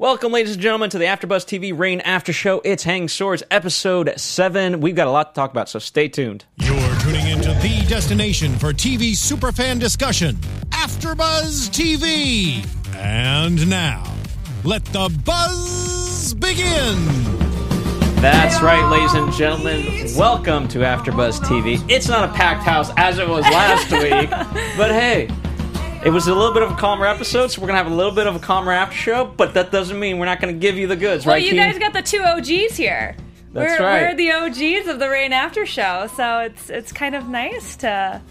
Welcome, ladies and gentlemen, to the AfterBuzz TV Reign After Show. It's Hang Swords, episode seven. We've got a lot to talk about, so stay tuned. You're tuning into the destination for TV superfan discussion, AfterBuzz TV. And now, let the buzz begin. That's right, ladies and gentlemen. Welcome to AfterBuzz TV. It's not a packed house as it was last week, but hey, it was a little bit of a calmer episode, so we're gonna have a little bit of a calmer after show. But that doesn't mean we're not gonna give you the goods, Well, right? you guys got the two OGs here. That's we're, right. we're the OGs of the Reign After Show, so it's it's kind of nice to.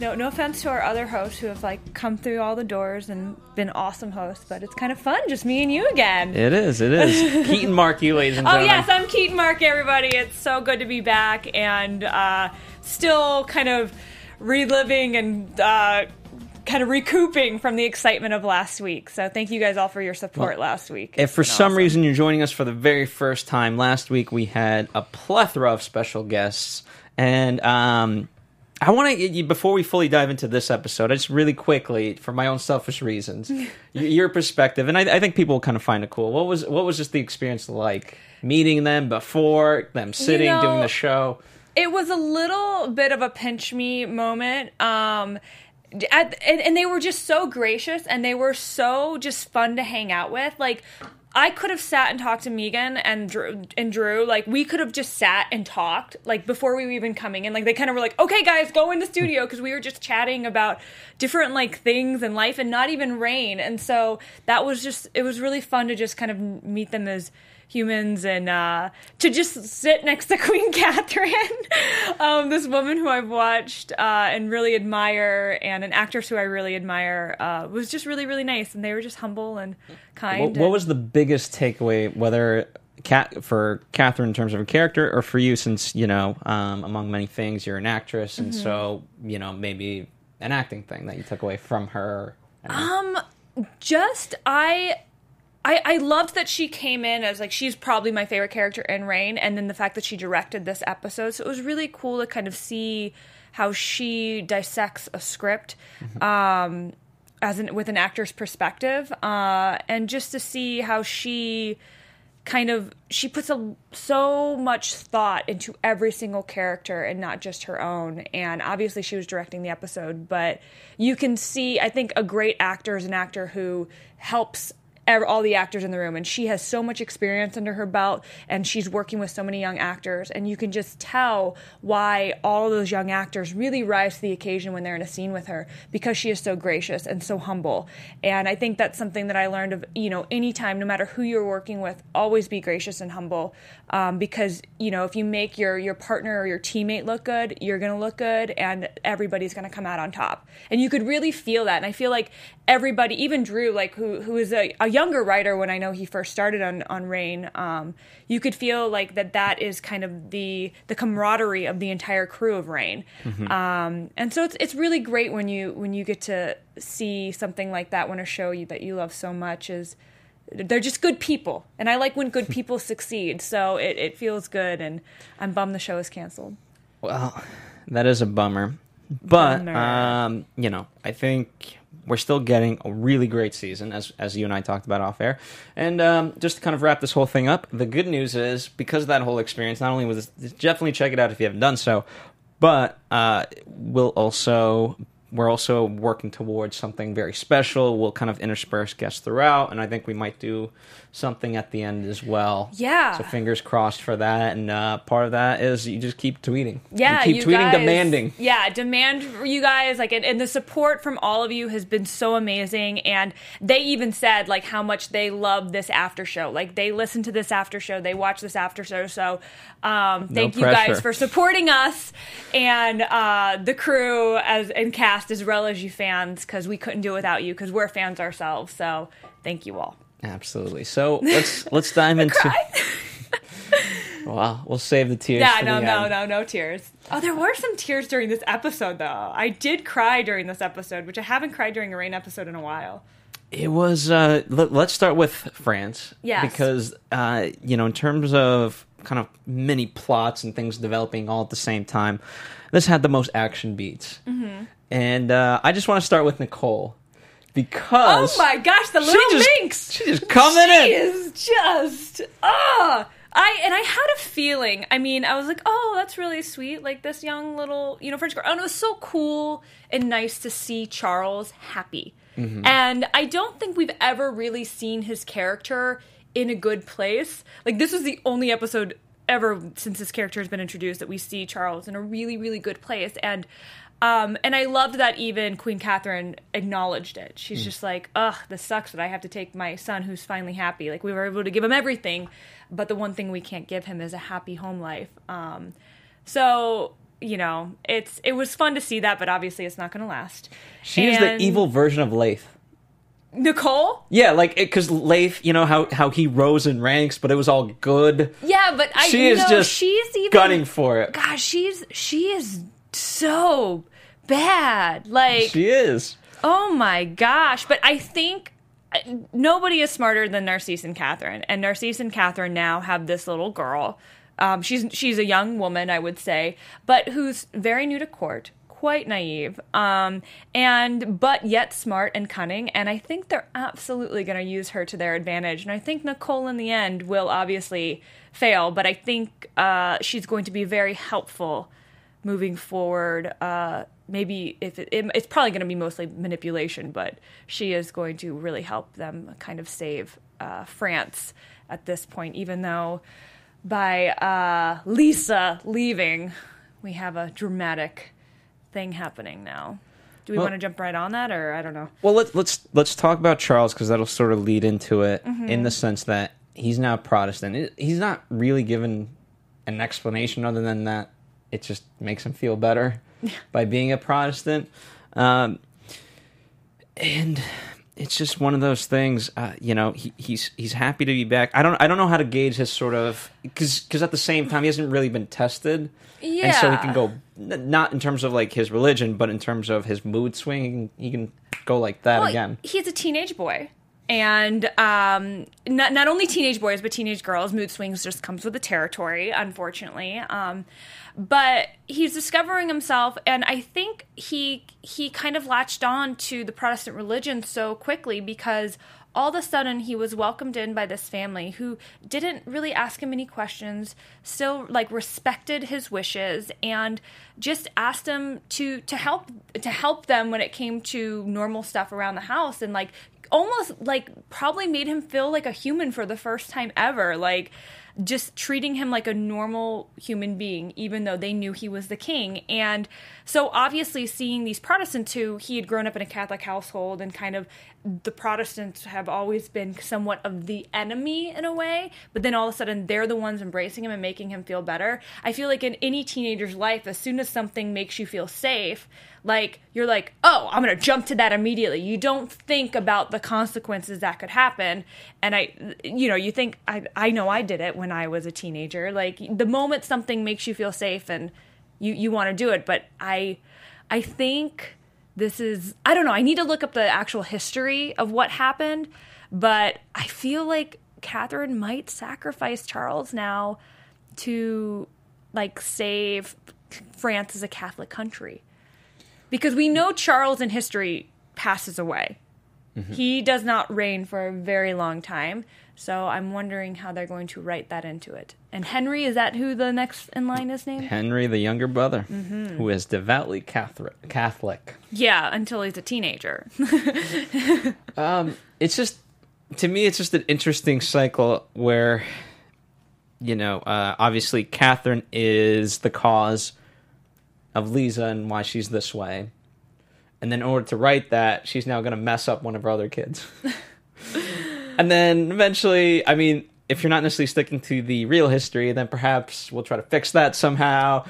No, no offense to our other hosts who have like come through all the doors and been awesome hosts, but it's kind of fun, just me and you again. It is. It is. Keetin Marchi, ladies and gentlemen. Oh yes, I'm Keetin Marchi, everybody. It's so good to be back and uh, still kind of reliving and uh, kind of recouping from the excitement of last week. So thank you guys all for your support last week. If for some awesome. reason you're joining us for the very first time, last week we had a plethora of special guests, and um, I want to before we fully dive into this episode, I just really quickly, for my own selfish reasons, your perspective, and I, I think people will kind of find it cool. What was what was just the experience like meeting them before them sitting know, doing the show? it was a little bit of a pinch me moment um at, and, and they were just so gracious and they were so just fun to hang out with like I could have sat and talked to Megan and Drew, and Drew. Like we could have just sat and talked, like before we were even coming in. Like they kind of were like, "Okay, guys, go in the studio," because we were just chatting about different like things in life and not even Reign. And so that was just it was really fun to just kind of meet them as humans and uh, to just sit next to Queen Catherine, um, this woman who I've watched uh, and really admire, and an actress who I really admire, uh, was just really, really nice. And they were just humble and kind. What, what and- was the biggest takeaway, whether Cat, for Catherine in terms of a character, or for you, since you know, um, among many things, you're an actress, and so you know maybe an acting thing that you took away from her. Um, just I. I, I loved that she came in as like she's probably my favorite character in Reign, and then the fact that she directed this episode. So it was really cool to kind of see how she dissects a script um, as an with an actor's perspective, uh, and just to see how she kind of she puts a, so much thought into every single character and not just her own and obviously she was directing the episode but you can see i think a great actor is an actor who helps all the actors in the room and she has so much experience under her belt and she's working with so many young actors and you can just tell why all those young actors really rise to the occasion when they're in a scene with her because she is so gracious and so humble. And i think that's something that i learned of you know anytime no matter who you're working with always be gracious and humble um, because you know if you make your your partner or your teammate look good you're going to look good and everybody's going to come out on top. And you could really feel that and i feel like everybody even drew like who who is a, a younger writer when i know he first started on on Reign um, you could feel like that that is kind of the the camaraderie of the entire crew of Reign. Um, and so it's it's really great when you when you get to see something like that when a show you, that you love so much is they're just good people. And i like when good people succeed. So it, it feels good and i'm bummed the show is canceled. Well, that is a bummer, but Bummer. um, you know, I think we're still getting a really great season, as as you and I talked about off air. And um, just to kind of wrap this whole thing up, the good news is because of that whole experience, not only was this, definitely check it out if you haven't done so, but uh, we'll also we're also working towards something very special. We'll kind of intersperse guests throughout, and I think we might do something at the end as well. Yeah. So fingers crossed for that. And uh, part of that is you just keep tweeting. yeah you keep tweeting, guys- demanding. yeah demand for you guys like and, and the support from all of you has been so amazing and they even said like how much they love this after show like they listen to this after show they watch this after show so um, thank you guys for supporting us and uh, the crew as and cast as well as you fans because we couldn't do it without you because we're fans ourselves so thank you all Absolutely. So let's let's dive into. Well, we'll save the tears. Yeah, for no, no, end. no, no tears. Oh, there were some tears during this episode, though. I did cry during this episode, which I haven't cried during a Reign episode in a while. It was. Uh, let, let's start with France. Yes. Because uh, you know, in terms of kind of mini plots and things developing all at the same time, this had the most action beats. Mm-hmm. And uh, I just want to start with Nicole because Oh my gosh, the little just- minx. she just coming she in. She is just ah. I and I had a feeling. I mean, I was like, "Oh, that's really sweet." Like this young little, you know, French girl. And it was so cool and nice to see Charles happy. Mm-hmm. And I don't think we've ever really seen his character in a good place. Like this was the only episode ever since this character has been introduced that we see Charles in a really, really good place. And um, and I loved that even Queen Catherine acknowledged it. She's Mm. just like, ugh, this sucks that I have to take my son who's finally happy. Like, we were able to give him everything, but the one thing we can't give him is a happy home life. Um, so, you know, it's it was fun to see that, but obviously it's not going to last. she is the evil version of Leith. Nicole? Yeah, like because Leith, you know how how he rose in ranks, but it was all good. Yeah, but I She is know just she's even gunning for it. Gosh, she's she is so bad. Like She is. Oh my gosh. But I think uh, nobody is smarter than Narcisse and Catherine. And Narcisse and Catherine now have this little girl. Um, she's she's a young woman, I would say, but who's very new to court, quite naive, um, and but yet smart and cunning. And I think they're absolutely going to use her to their advantage. And I think Nicole, in the end, will obviously fail, but I think uh, she's going to be very helpful moving forward. Uh, maybe if it, it, it's probably going to be mostly manipulation, but she is going to really help them kind of save uh, France at this point. Even though by uh, Leeza leaving, we have a dramatic thing happening now. Do we Well- want to jump right on that, or I don't know? Well, let's let's let's talk about Charles because that'll sort of lead into it Mm-hmm. in the sense that he's now Protestant. He's not really given an explanation other than that it just makes him feel better by being a Protestant, um, and it's just one of those things. Uh, you know, he, he's he's happy to be back. I don't I don't know how to gauge his sort of because at the same time he hasn't really been tested. yeah. And so he can go not in terms of like his religion, but in terms of his mood swing. He can, he can go like that Well, again. He's a teenage boy. And um, not not only teenage boys, but teenage girls. Mood swings just comes with the territory, unfortunately. Um, but he's discovering himself, and I think he he kind of latched on to the Protestant religion so quickly because all of a sudden he was welcomed in by this family who didn't really ask him any questions still like respected his wishes and just asked him to to help to help them when it came to normal stuff around the house and like almost like probably made him feel like a human for the first time ever like just treating him like a normal human being, even though they knew he was the king. And so, obviously, seeing these Protestants who he had grown up in a Catholic household and kind of the Protestants have always been somewhat of the enemy in a way, but then all of a sudden they're the ones embracing him and making him feel better. I feel like in any teenager's life, as soon as something makes you feel safe, like you're like, oh, I'm gonna jump to that immediately. You don't think about the consequences that could happen. And I, you know, you think I, I know I did it when I was a teenager. Like the moment something makes you feel safe and you you want to do it, but I, I think this is I don't know. I need to look up the actual history of what happened, but I feel like Catherine might sacrifice Charles now to like save France as a Catholic country because we know Charles in history passes away. He does not reign for a very long time. So I'm wondering how they're going to write that into it. And Henry, is that who the next in line is named? Henry, the younger brother, Mm-hmm. who is devoutly Catholic. Yeah, until he's a teenager. It's just to me, it's just an interesting cycle where, you know, uh, obviously Catherine is the cause of Leeza and why she's this way, and then in order to write that, she's now going to mess up one of her other kids, and then eventually, I mean. If you're not necessarily sticking to the real history, then perhaps we'll try to fix that somehow.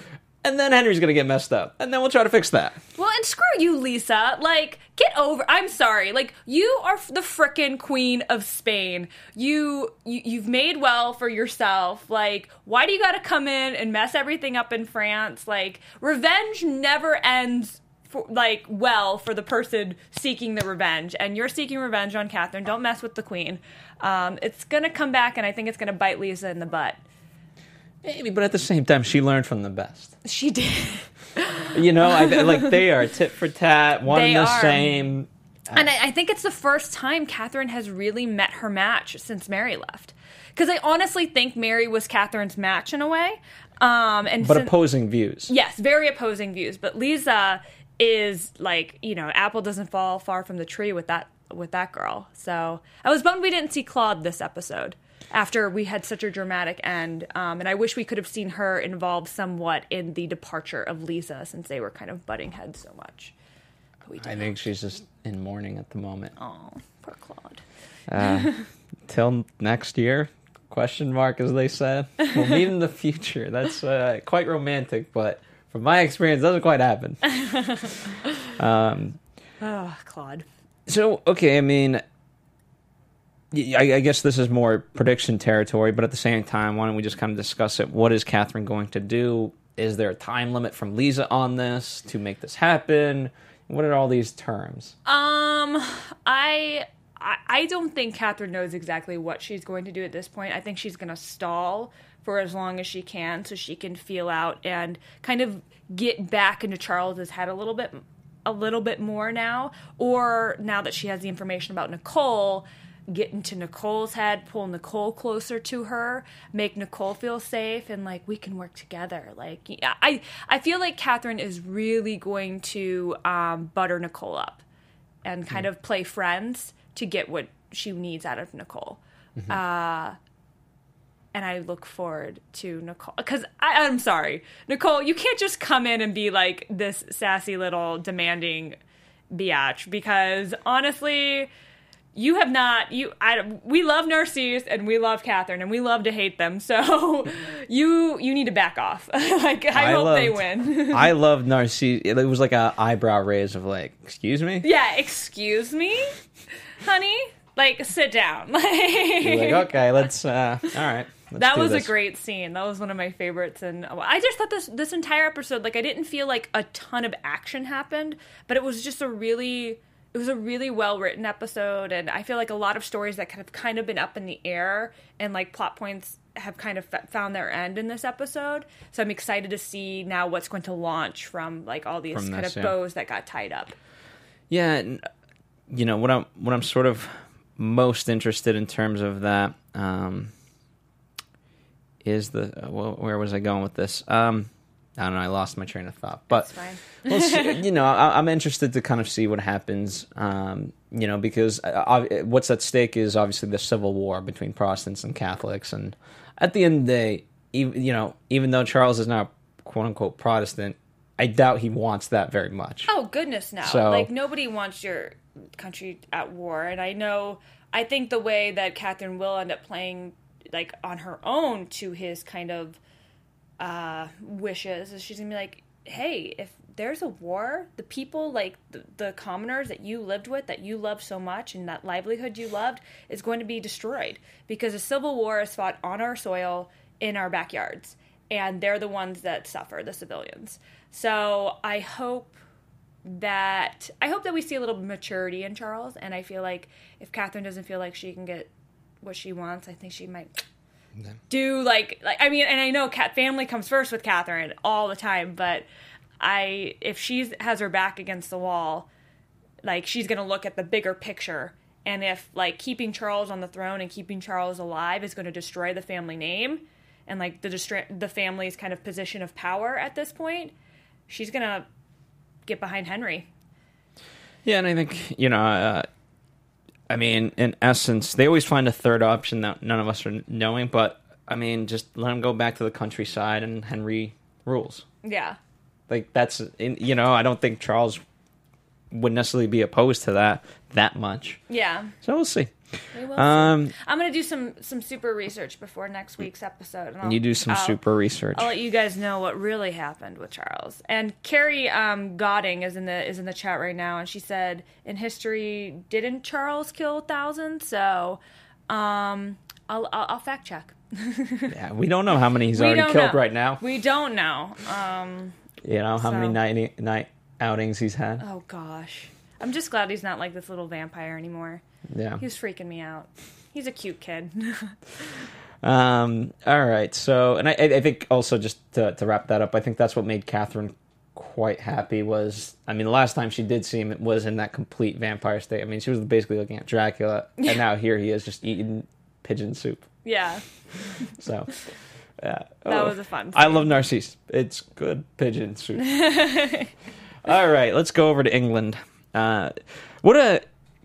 And then Henry's going to get messed up. And then we'll try to fix that. Well, and screw you, Leeza. Like, get over. I'm sorry. Like, you are the frickin' queen of Spain. You, you you've made well for yourself. Like, why do you got to come in and mess everything up in France? Like, revenge never ends. For, like well for the person seeking the revenge and you're seeking revenge on catherine don't mess with the queen um, it's gonna come back and i think it's gonna bite Leeza in the butt Maybe, but at the same time, she learned from the best. she did You know, I, like they are tit for tat, one They and the are. same. and I, I think it's the first time Catherine has really met her match since Mary left. Because I honestly think Mary was Catherine's match in a way. Um, and but sin- opposing views. yes, very opposing views. But Leeza is like, you know, apple doesn't fall far from the tree with that with that girl. So I was bummed we didn't see Claude this episode after we had such a dramatic end. Um, and I wish we could have seen her involved somewhat in the departure of Leeza since they were kind of butting heads so much. But we I think she's just in mourning at the moment. Oh, poor Claude. Uh, till next year? Question mark, as they said. We'll meet in the future. That's uh, quite romantic, but from my experience, doesn't quite happen. um, Oh, Claude. so okay, I mean, I guess this is more prediction territory, but at the same time, why don't we just kind of discuss it? What is Catherine going to do? Is there a time limit from Leeza on this to make this happen? What are all these terms? Um, I, I I don't think Catherine knows exactly what she's going to do at this point. I think she's going to stall for as long as she can so she can feel out and kind of get back into Charles's head a little bit a little bit more now or now that she has the information about Nicole get into Nicole's head, pull Nicole closer to her, make Nicole feel safe, and like we can work together. Like I, I feel like Catherine is really going to um, butter Nicole up and kind of play friends to get what she needs out of Nicole. Uh, and I look forward to Nicole because I'm sorry, Nicole, you can't just come in and be like this sassy little demanding biatch because honestly, you have not you I we love Narcisse and we love Catherine and we love to hate them so you you need to back off like I, hope they win I love Narcisse. It was like a eyebrow raise of like, excuse me. yeah excuse me honey like sit down like, like, okay, let's. uh All right. Let's that was this. a great scene. That was one of my favorites. And I just thought this this entire episode like I didn't feel like a ton of action happened but it was just a really it was a really well written episode. And I feel like a lot of stories that kind of kind of been up in the air and like plot points have kind of found their end in this episode. So I'm excited to see now what's going to launch from like all these From kind this, of yeah. bows that got tied up. Yeah, and, you know what I'm what I'm sort of most interested in terms of that um, is the uh, wh- where was I going with this? Um, I don't know. I lost my train of thought, but we'll you know, I, I'm interested to kind of see what happens. Um, you know, because uh, ob- what's at stake is obviously the civil war between Protestants and Catholics, and at the end of the day, even you know, even though Charles is not quote unquote Protestant, I doubt he wants that very much. Oh goodness, no! So- like nobody wants your country at war, and I know. I think the way that Catherine will end up playing, like on her own, to his kind of uh, wishes, is she's gonna be like, "Hey, if there's a war, the people like the, the commoners that you lived with, that you loved so much, and that livelihood you loved, is going to be destroyed because a civil war is fought on our soil in our backyards." And they're the ones that suffer, the civilians. So I hope that I hope that we see a little maturity in Charles, and I feel like if Catherine doesn't feel like she can get what she wants, I think she might do like like I mean, and I know cat family comes first with Catherine all the time, but I if she has her back against the wall, like she's gonna look at the bigger picture. And if like keeping Charles on the throne and keeping Charles alive is going to destroy the family name and like the distra- the family's kind of position of power at this point, she's gonna get behind Henry. Yeah, and I think you know, uh, I mean, in essence, they always find a third option that none of us are knowing. But I mean, just let him go back to the countryside, and Henry rules. Yeah. Like that's, in, you know, I don't think Charles would necessarily be opposed to that that much. Yeah. So we'll see. We will Um, see. I'm gonna do some some super research before next week's episode. And I'll, you do some I'll- super research. I'll let you guys know what really happened with Charles. And Carrie um, Godding is in the is in the chat right now, and she said, "In history, didn't Charles kill thousands?" So, um, I'll, I'll I'll fact check. yeah, we don't know how many he's We already killed know. right now. We don't know. Um, You know how many So- night night outings he's had. oh gosh, I'm just glad he's not like this little vampire anymore. Yeah. He was freaking me out. He's a cute kid. Um, all right. So, and I, I think also just to, to wrap that up, I think that's what made Catherine quite happy was I mean the last time she did see him it was in that complete vampire state. I mean she was basically looking at Dracula and now here he is just eating pigeon soup. Yeah, So yeah. that Oh. was a fun. I love Narcisse. It's good pigeon soup. All right, let's go over to England. Uh, what a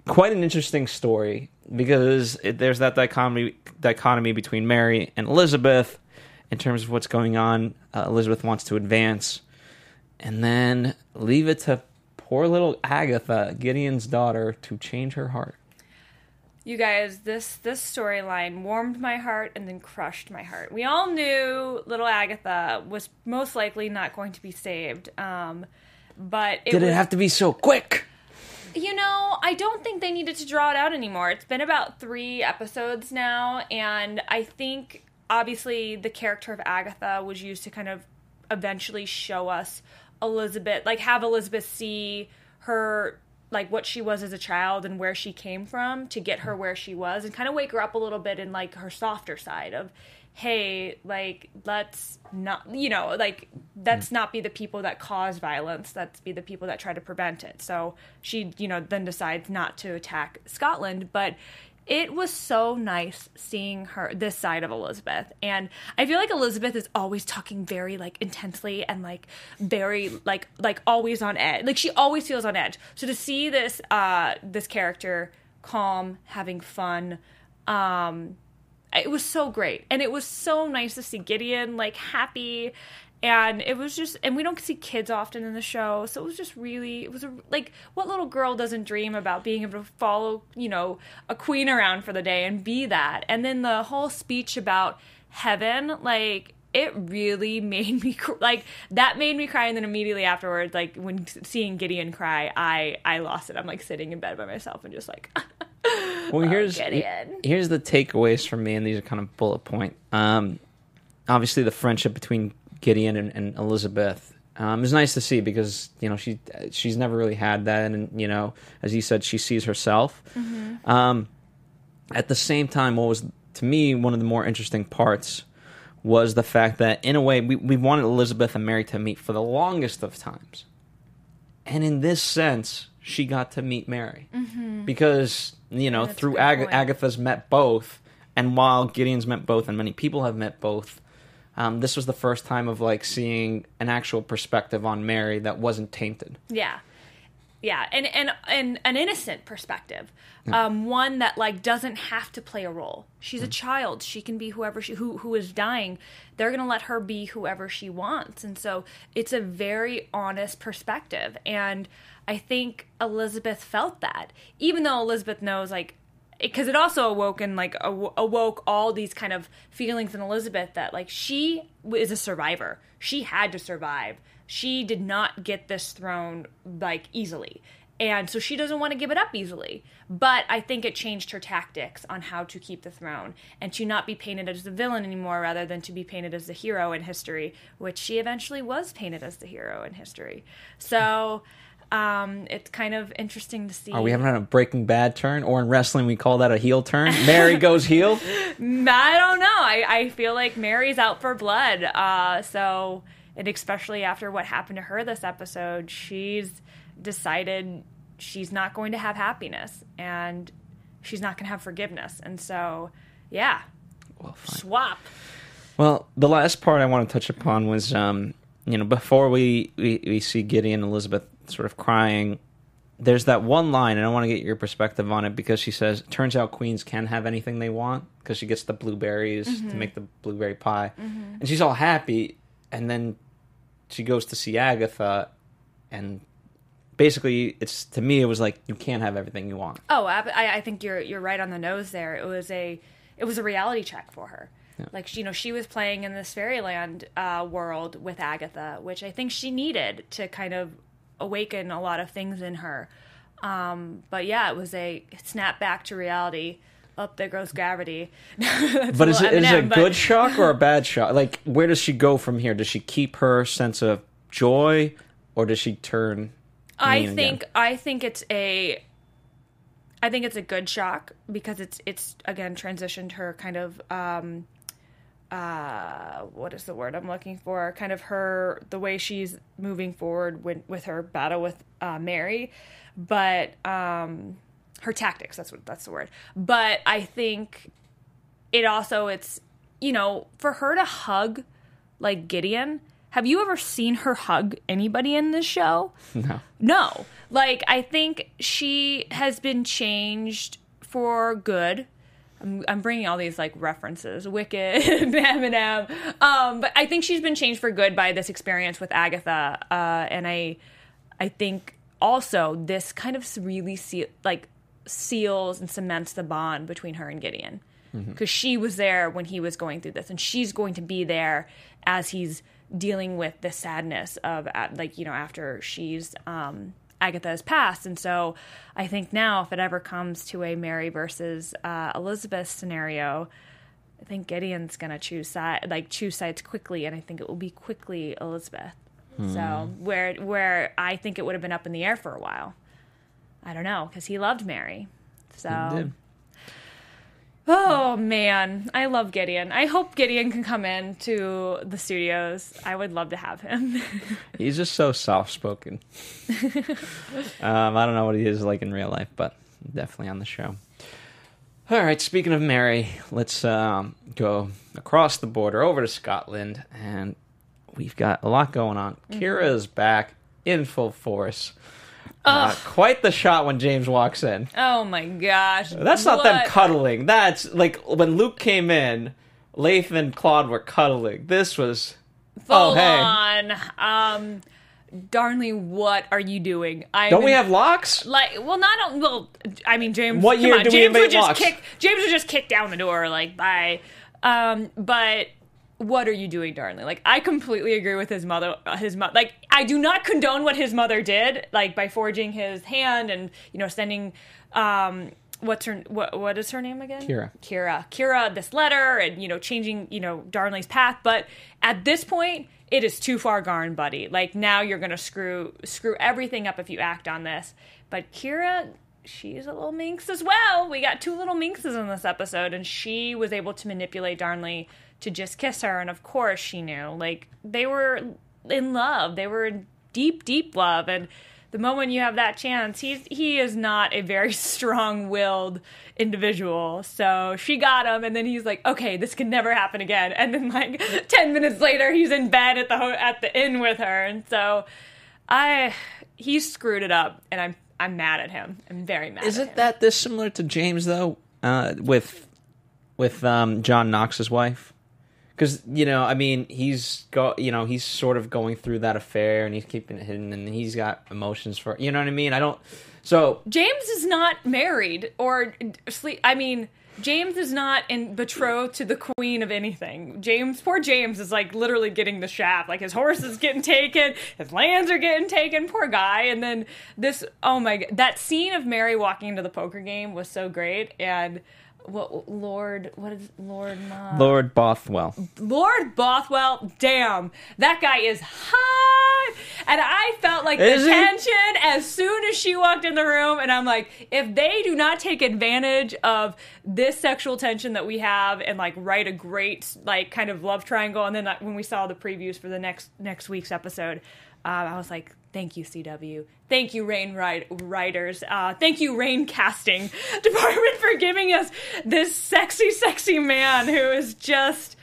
quite an interesting story because it, there's that dichotomy dichotomy between Mary and Elizabeth in terms of what's going on. Uh, Elizabeth wants to advance, and then leave it to poor little Agatha, Gideon's daughter, to change her heart. You guys, this this storyline warmed my heart and then crushed my heart. We all knew little Agatha was most likely not going to be saved. Um, but it Did was, it have to be so quick? You know, I don't think they needed to draw it out anymore. It's been about three episodes now, and I think obviously the character of Agatha was used to kind of eventually show us Elizabeth, like have Elizabeth see her, like what she was as a child and where she came from to get her where she was, and kind of wake her up a little bit in like her softer side of, hey, like let's not, you know, like let's not be the people that cause violence. Let's be the people that try to prevent it. So she, you know, then decides not to attack Scotland, but it was so nice seeing her this side of Elizabeth. And I feel like Elizabeth is always talking very like intensely and like very like like always on edge. Like she always feels on edge. So to see this uh this character calm, having fun, um it was so great. And it was so nice to see gideon like happy. And it was just and we don't see kids often in the show. So it was just really it was a, like what little girl doesn't dream about being able to follow you know a queen around for the day and be that? And then the whole speech about heaven like it really made me cr- like that made me cry. And then immediately afterwards like when seeing gideon cry i i lost it. I'm like sitting in bed by myself and just like Well, here's Gideon. here's the takeaways from me, and these are kind of bullet point. Um, obviously, the friendship between Gideon and, and Elizabeth um, is nice to see because you know she she's never really had that, and you know, as you said, she sees herself. Um, at the same time, what was to me one of the more interesting parts was the fact that, in a way, we, we wanted Elizabeth and Mary to meet for the longest of times. And in this sense, she got to meet Mary. Because, you know, That's through Ag- Agatha's met both, and while Gideon's met both, and many people have met both, um, this was the first time of like seeing an actual perspective on Mary that wasn't tainted. Yeah. Yeah, and and and an innocent perspective, um, one that like doesn't have to play a role. She's a child; she can be whoever she who who is dying. They're gonna let her be whoever she wants, and so it's a very honest perspective. And I think Elizabeth felt that, even though Elizabeth knows like because it also awoke and like aw- awoke all these kind of feelings in Elizabeth that like she is a survivor. She had to survive. She did not get this throne like easily. And so she doesn't want to give it up easily. But I think it changed her tactics on how to keep the throne and to not be painted as the villain anymore rather than to be painted as the hero in history, which she eventually was painted as the hero in history. So um, it's kind of interesting to see. Are we having a Breaking Bad turn, or in wrestling we call that a heel turn? Mary goes heel. I don't know. I, I feel like Mary's out for blood. Uh, so, and especially after what happened to her this episode, she's decided she's not going to have happiness and she's not going to have forgiveness. And so, yeah, Well, fine. swap. Well, the last part I want to touch upon was, um, you know, before we, we, we see Gideon and Elizabeth sort of crying, there's that one line, and I want to get your perspective on it because she says, turns out queens can have anything they want because she gets the blueberries to make the blueberry pie. And she's all happy, and then she goes to see Agatha, and basically, it's to me, it was like, you can't have everything you want. Oh, I, I think you're you're right on the nose there. It was a it was a reality check for her. Like you know, she was playing in this fairyland uh, world with Agatha, which I think she needed to kind of awaken a lot of things in her. Um, but yeah, it was a snap back to reality. Up there goes gravity. But is it, little is it a but- good shock or a bad shock? Like, where does she go from here? Does she keep her sense of joy, or does she turn? I think again? I think it's a I think it's a good shock because it's it's again transitioned her kind of um uh what is the word I'm looking for? Kind of her the way she's moving forward with with her battle with uh, Mary, but um her tactics that's what that's the word. But I think it also it's you know for her to hug like Gideon. Have you ever seen her hug anybody in this show? No. No. Like, I think she has been changed for good. I'm, I'm bringing all these like references, Wicked, Eminem. Um, but I think she's been changed for good by this experience with Agatha, uh, and I, I think also this kind of really see like seals and cements the bond between her and Gideon, because she was there when he was going through this, and she's going to be there as he's dealing with the sadness of uh, like you know after she's um, Agatha has passed, and so I think now if it ever comes to a Mary versus uh, Elizabeth scenario, I think Gideon's gonna choose side like choose sides quickly, and I think it will be quickly Elizabeth. So where where I think it would have been up in the air for a while, I don't know because he loved Mary. So Oh man, I love Gideon. I hope Gideon can come in to the studios. I would love to have him. He's just so soft spoken. um, I don't know what he is like in real life, but definitely on the show. All right, speaking of Mary, let's um, go across the border over to Scotland, and we've got a lot going on. Kira is back in full force. Uh, quite the shot when James walks in. oh my gosh. That's not them cuddling. That's like when Luke came in, Leith and Claude were cuddling. This was Full oh hey. on. Um Darnley, what are you doing? I Don't we have locks? like well not well I mean James What year on, do we James would just locks? kick James would just kick down the door like bye. Um but what are you doing, Darnley? Like, I completely agree with his mother. His mother, like, I do not condone what his mother did, like by forging his hand and you know sending, um, what's her what what is her name again? Kira. Kira. Kira. This letter and you know changing you know Darnley's path, but at this point, it is too far gone, buddy. Like now you're gonna screw screw everything up if you act on this. But Kira. She's a little minx as well. We got two little minxes in this episode, and she was able to manipulate Darnley to just kiss her. And of course, she knew. Like, they were in love. They were in deep, deep love. And the moment you have that chance, he's he is not a very strong-willed individual. So she got him, and then he's like, "Okay, this can never happen again." And then like ten minutes later, he's in bed at the ho- at the inn with her, and so I he screwed it up, and I'm I'm mad at him. I'm very mad. Is at it him. that this similar to James though? Uh, with with um, John Knox's wife? Because you know, I mean, he's go, you know, he's sort of going through that affair, and he's keeping it hidden, and he's got emotions for, you know what I mean? I don't. So James is not married or sleep. I mean, James is not in betrothed to the queen of anything. James, poor James, is like literally getting the shaft. Like his horse is getting taken, his lands are getting taken. Poor guy. And then this, oh my god, that scene of Mary walking into the poker game was so great. And what Lord, what is Lord? Uh, Lord Bothwell, Lord Bothwell, damn, that guy is hot. And I felt like Is the he? tension as soon as she walked in the room. And I'm like, if they do not take advantage of this sexual tension that we have and like write a great like kind of love triangle, and then like, when we saw the previews for the next next week's episode, um, I was like, thank you CW, thank you Reign write- writers, uh, thank you Reign casting department for giving us this sexy, sexy man who is just.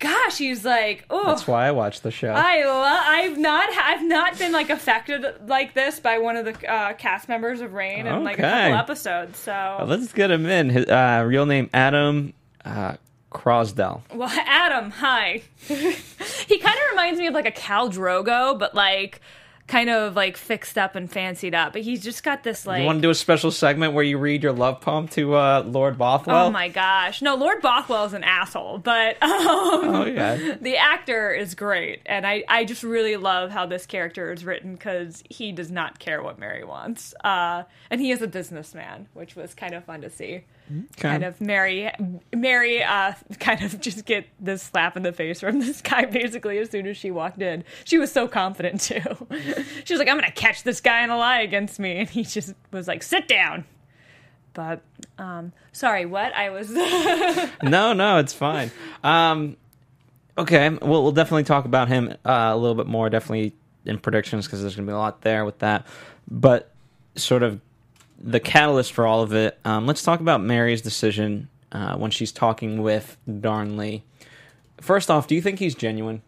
Gosh, he's like, oh, that's why I watch the show. I lo- I've not I've not been like affected like this by one of the uh, cast members of Reign in like a Okay. couple episodes. So Let's get him in. His uh, real name Adam uh, Croasdell. well, Adam, hi. he kind of reminds me of like a Khal Drogo, but like kind of like fixed up and fancied up. But he's just got this like you want to do a special segment where you read your love poem to uh, Lord Bothwell? Oh my gosh. No, Lord Bothwell is an asshole, but um, Oh yeah. the actor is great. And I, I just really love how this character is written because he does not care what Mary wants. Uh, and he is a businessman, which was kind of fun to see. Kind of Mary, Mary, uh, kind of just get this slap in the face from this guy basically as soon as she walked in. She was so confident too. she was like, "I'm gonna catch this guy in a lie against me," and he just was like, "Sit down." But um, sorry, what I was. no, no, it's fine. Um, Okay, well, we'll definitely talk about him uh, a little bit more, definitely in predictions, because there's going to be a lot there with that. But sort of the catalyst for all of it, um, let's talk about Mary's decision uh, when she's talking with Darnley. First off, do you think he's genuine?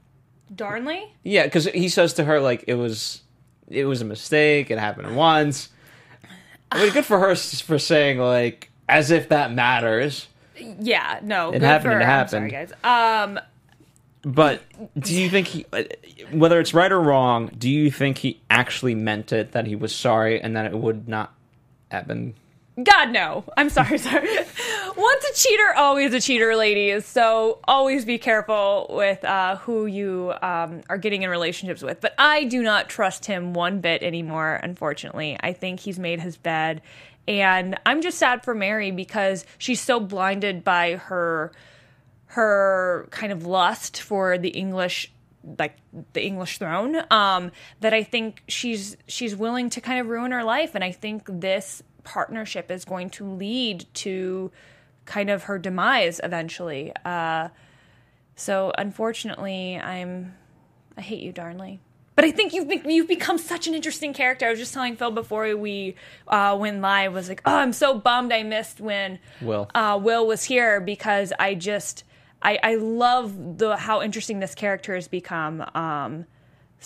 Darnley? Yeah, because he says to her like it was, it was a mistake. It happened once. I mean, good for her s- for saying like as if that matters. Yeah, no. It good happened, For, it I'm sorry, happened. guys. Um, But do you think he, uh, whether it's right or wrong, do you think he actually meant it that he was sorry and that it would not happen? God no. I'm sorry, sorry. Once a cheater, always a cheater, ladies. So always be careful with uh, who you um, are getting in relationships with. But I do not trust him one bit anymore. Unfortunately, I think he's made his bed, and I'm just sad for Mary because she's so blinded by her her kind of lust for the English like the English throne um that I think she's she's willing to kind of ruin her life and I think this partnership is going to lead to kind of her demise eventually uh so unfortunately I'm I hate you Darnley but I think you've be- you've become such an interesting character. I was just telling Phil before we uh, went live was like, oh, I'm so bummed I missed when Will. uh, Will was here because I just I, I love the how interesting this character has become. Um,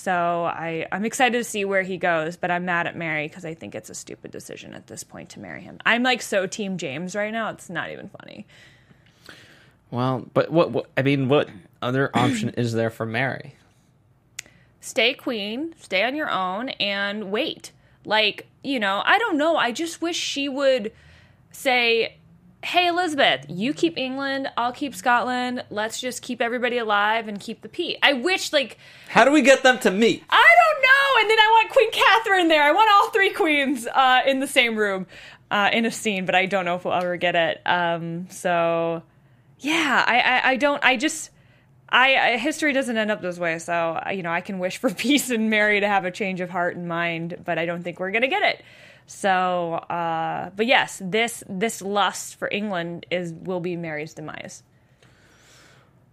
so I I'm excited to see where he goes, but I'm mad at Mary because I think it's a stupid decision at this point to marry him. I'm like so Team James right now. It's not even funny. Well, but what, what I mean, what other option is there for Mary? stay queen, stay on your own, and wait. Like, you know, I don't know. I just wish she would say, hey, Elizabeth, you keep England, I'll keep Scotland. Let's just keep everybody alive and keep the peace. I wish, like, How do we get them to meet? I don't know. And then I want Queen Catherine there. I want all three queens uh, in the same room uh, in a scene, but I don't know if we'll ever get it. Um, so, yeah, I, I, I don't, I just. I, I history doesn't end up this way, so you know I can wish for peace and Mary to have a change of heart and mind, but I don't think we're gonna get it. So, uh, but yes, this this lust for England is will be Mary's demise.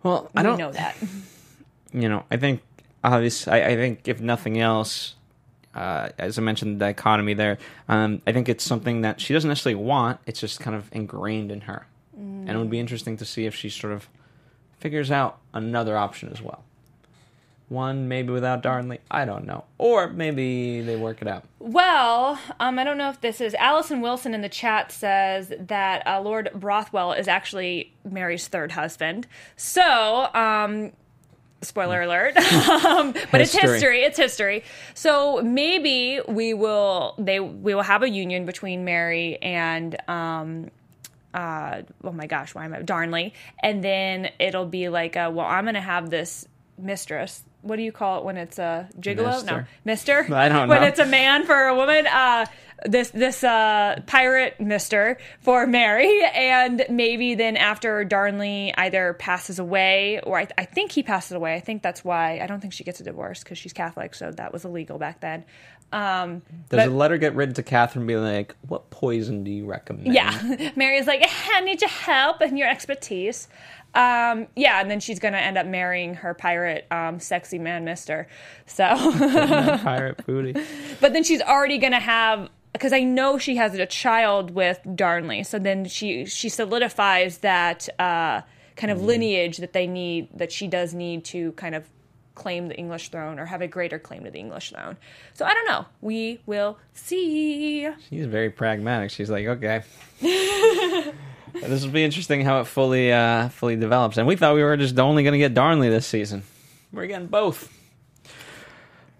Well, I We don't know that. you know, I think obviously, I, I think if nothing else, uh, as I mentioned, the dichotomy there, um, I think it's something that she doesn't necessarily want. It's just kind of ingrained in her, and it would be interesting to see if she sort of figures out another option as well. One maybe without Darnley, I don't know, or maybe they work it out. Well, um, I don't know if this is Allison Wilson in the chat says that uh, Lord Bothwell is actually Mary's third husband. So, um, spoiler alert, um, but it's History. history. It's history. So maybe we will they we will have a union between Mary and um, uh, oh my gosh, why am I Darnley? And then it'll be like, uh, well, I'm gonna have this mistress. What do you call it when it's a gigolo? No, Mister. Mister. I don't know. When it's a man for a woman. Uh, this this uh, pirate Mister for Mary, and maybe then after Darnley either passes away, or I, I think he passes away. I think that's why I don't think she gets a divorce because she's Catholic, so that was illegal back then. Um, Does but- a letter get written to Catherine, being like, "What poison do you recommend?" Yeah. Mary's like, I need your help and your expertise. Um, yeah, and then she's gonna end up marrying her pirate, um, sexy man, Mister. So, pirate booty. but then she's already gonna have because I know she has a child with Darnley. So then she she solidifies that uh, kind of lineage that they need that she does need to kind of claim the English throne or have a greater claim to the English throne. So I don't know. We will see. She's very pragmatic. She's like, okay. this will be interesting how it fully uh, fully develops. And we thought we were just only going to get Darnley this season. We're getting both.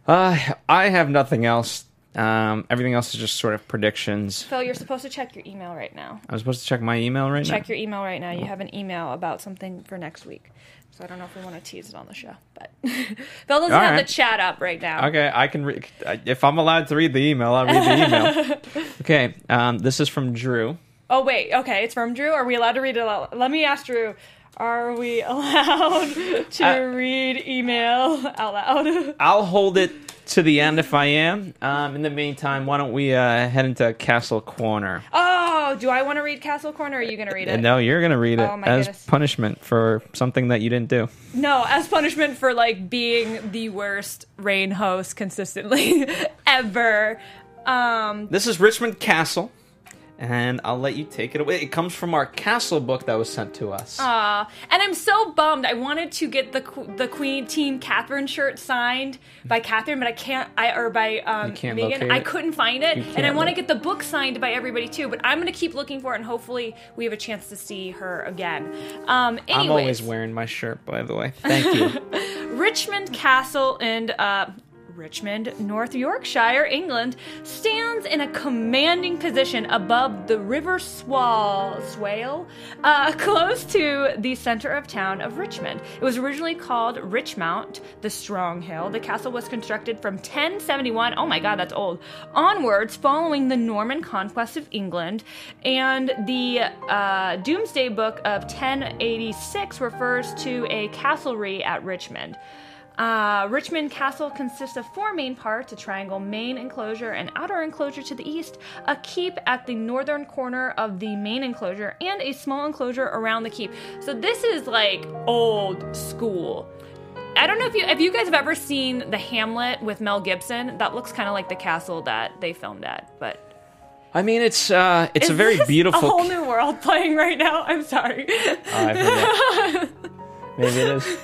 Uh, I have nothing else. Um, everything else is just sort of predictions. Phil, you're supposed to check your email right now. I'm supposed to check my email right now. check your email right now. You have an email about something for next week. So I don't know if we want to tease it on the show, but Phil doesn't All have right. the chat up right now. Okay, I can read. If I'm allowed to read the email, I'll read the email. okay, um, this is from Drew. Oh wait, okay, it's from Drew. Are we allowed to read it? Let me ask Drew. Are we allowed to Uh, read email out loud? I'll hold it to the end if I am. Um, in the meantime, why don't we uh, head into Castle Corner? oh, do I want to read Castle Corner or are you going to read it? No, you're gonna read it Oh, as goodness. punishment for something that you didn't do. No, as punishment for like being the worst Reign host consistently ever. Um, This is Richmond Castle, and I'll let you take it away. It comes from our castle book that was sent to us. uh, and I'm so bummed. I wanted to get the the Queen Team Catherine shirt signed by Catherine, but I can't. I or by um, Megan. I couldn't find it, and I want to get the book signed by everybody too. But I'm gonna keep looking for it, and hopefully we have a chance to see her again. Um, anyways, I'm always wearing my shirt, by the way. Thank you. Richmond Castle and uh, Richmond, North Yorkshire, England, stands in a commanding position above the River Swale, uh, close to the center of town of Richmond. It was originally called Richmount, the Strong Hill. The castle was constructed from 1071, oh my god, that's old, onwards, following the Norman conquest of England. And the uh, Domesday Book of 1086 refers to a castlery at Richmond. Uh, Richmond Castle consists of four main parts a triangle main enclosure, an outer enclosure to the east, a keep at the northern corner of the main enclosure, and a small enclosure around the keep. So this is like old school. I don't know if you if you guys have ever seen the Hamlet with Mel Gibson. That looks kind of like the castle that they filmed at, but I mean, it's uh, it's a very beautiful. A whole new world playing right now. I'm sorry. I. Maybe it is.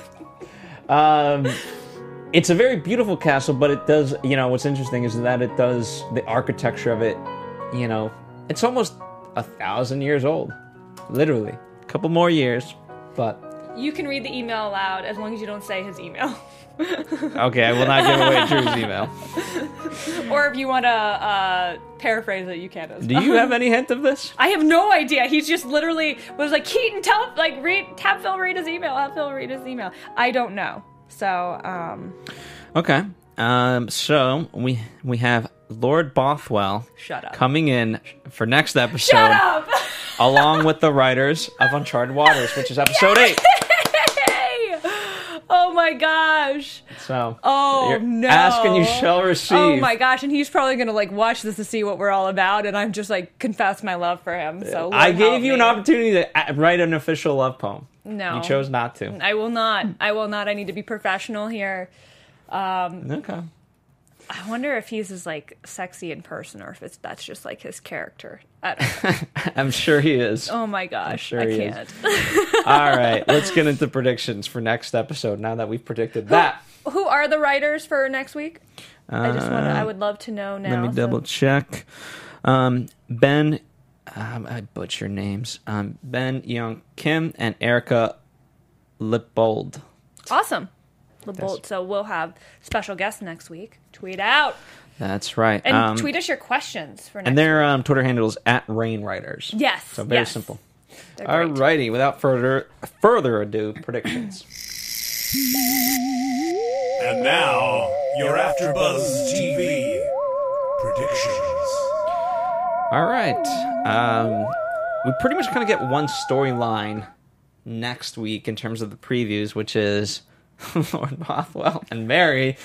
Um, it's a very beautiful castle, but it does. You know, what's interesting is that it does the architecture of it. You know, it's almost a thousand years old, literally. A couple more years, but you can read the email aloud as long as you don't say his email. okay, I will not give away Drew's email. or if you want to uh, paraphrase it, you can. As Do well. you have any hint of this? I have no idea. He's just literally was like Keetin, tell like read tap Phil read his email. Have Phil read his email. I don't know. So um, Okay. Um, so we we have Lord Bothwell Shut up. coming in for next episode, shut up. along with the writers of Uncharted Waters, which is episode eight. Hey! Oh my gosh. So, Oh you're no. ask and you shall oh receive. Oh my gosh, and he's probably gonna like watch this to see what we're all about, and I'm just like confess my love for him. So I gave you an opportunity to uh, write an official love poem. No. You chose not to. I will not. I will not. I need to be professional here. Um, okay. I wonder if he's as like sexy in person or if it's that's just like his character. I don't know. I'm sure he is. Oh my gosh, sure I can't. All right, let's get into predictions for next episode now that we've predicted that. Who are the writers for next week? I just want. I would love to know now. Uh, Let me so- double check. Um, ben, um, I butcher names. Um, ben Young Kim and Erica Lippold. Awesome. LeBolt. So we'll have special guests next week. Tweet out That's right. and um, tweet us your questions for next. and their um, Twitter handle is at ReignWriters. week. Yes. So very yes. simple. They're great. Alrighty, without further further ado, predictions. And now, your AfterBuzz TV predictions. All right. Um, we pretty much kind of get one storyline next week in terms of the previews, which is Lord Bothwell and Mary.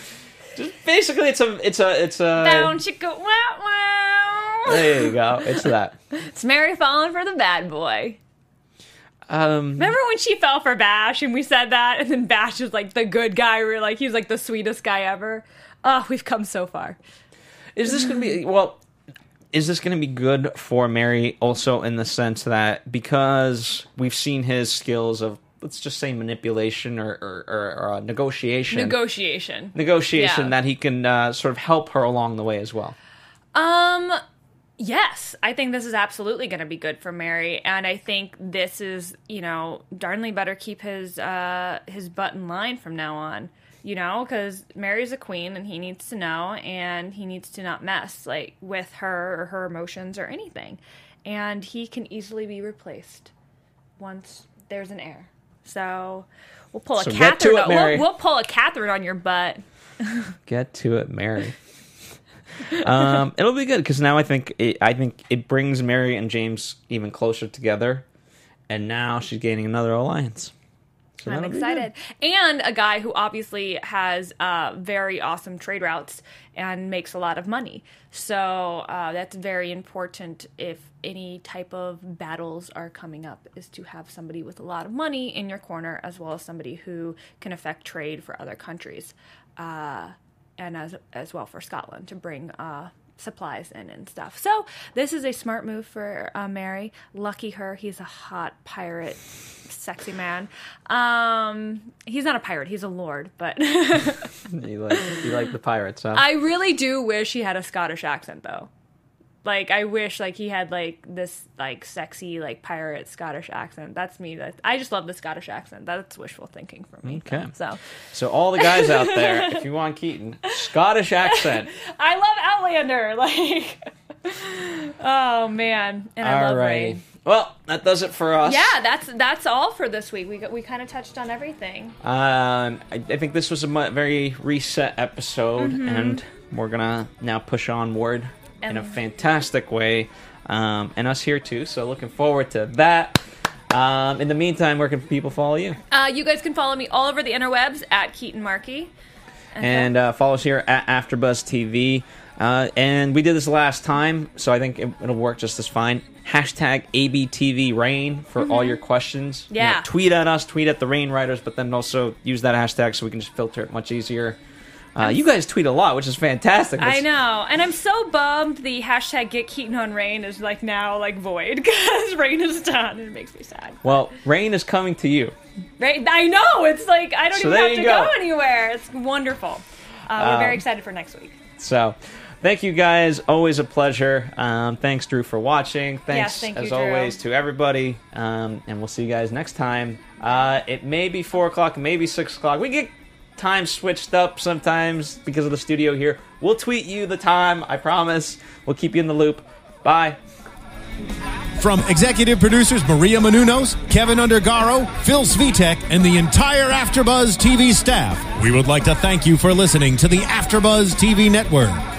Just basically, it's a, it's a, it's a. Down chicka wow wow. There you go. It's that. It's Mary falling for the bad boy. Um, Remember when she fell for Bash and we said that, and then Bash was like the good guy. We were like, he's like the sweetest guy ever. Oh, we've come so far. is this to be well? Is this going to be good for Mary also in the sense that because we've seen his skills of let's just say manipulation or or, or, or uh, negotiation, Negotiation. negotiation Yeah. that he can uh, sort of help her along the way as well. Um, yes, I think this is absolutely going to be good for Mary, and I think this is, you know, Darnley better keep his uh his butt in line from now on. You know, because Mary's a queen, and he needs to know, and he needs to not mess like with her or her emotions or anything, and he can easily be replaced once there's an heir. So we'll pull a So to Catherine. it. We'll, we'll pull a Catherine on your butt. Get to it, Mary. um, it'll be good because now I think it, I think it brings Mary and James even closer together, and now she's gaining another alliance. So I'm excited. And a guy who obviously has uh, very awesome trade routes and makes a lot of money. So uh, that's very important if any type of battles are coming up, is to have somebody with a lot of money in your corner, as well as somebody who can affect trade for other countries, uh, and as as well for Scotland to bring. Uh, supplies in and stuff so this is a smart move for uh, mary lucky her he's a hot pirate sexy man. Um, he's not a pirate; he's a lord. But. You like you like the pirates, huh? I really do wish he had a Scottish accent, though. Like I wish, like he had like this like sexy like pirate Scottish accent. That's me. That I just love the Scottish accent. That's wishful thinking for me. Okay. So so all the guys out there, if you want Keetin, Scottish accent. I love Outlander. Like, oh man, and I All love right. Reign. Well, that does it for us. Yeah, that's that's all for this week. We we kind of touched on everything. Um, I, I think this was a mu- very reset episode, Mm-hmm. and we're gonna now push onward in a And- fantastic way, um, and us here too. So looking forward to that. Um, in the meantime, where can people follow you? Uh, you guys can follow me all over the interwebs at Keetin Marchi. and uh, follow us here at AfterBuzz TV. Uh, and we did this last time, so I think it, it'll work just as fine. Hashtag ABTV Reign for all your questions. You know, Mm-hmm. Yeah. tweet at us, tweet at the Reign Writers, but then also use that hashtag so we can just filter it much easier. Uh, you guys tweet a lot, which is fantastic. I know, and I'm so bummed the hashtag Get Keetin on Reign is like now like void because Reign is done, and it makes me sad. Well, Reign is coming to you. Right? I know it's like I don't So even have to go. go. anywhere. It's wonderful. Uh, we're very Um, excited for next week. So, thank you guys. Always a pleasure. Um, thanks, Drew, for watching. Thanks, thank you, as Drew. always, to everybody. Um, and we'll see you guys next time. Uh, it may be 4 o'clock, maybe 6 o'clock. We get time switched up sometimes because of the studio here. We'll tweet you the time, I promise. We'll keep you in the loop. Bye. From executive producers Maria Menounos, Kevin Undergaro, Phil Svitek, and the entire AfterBuzz TV staff, we would like to thank you for listening to the AfterBuzz TV network.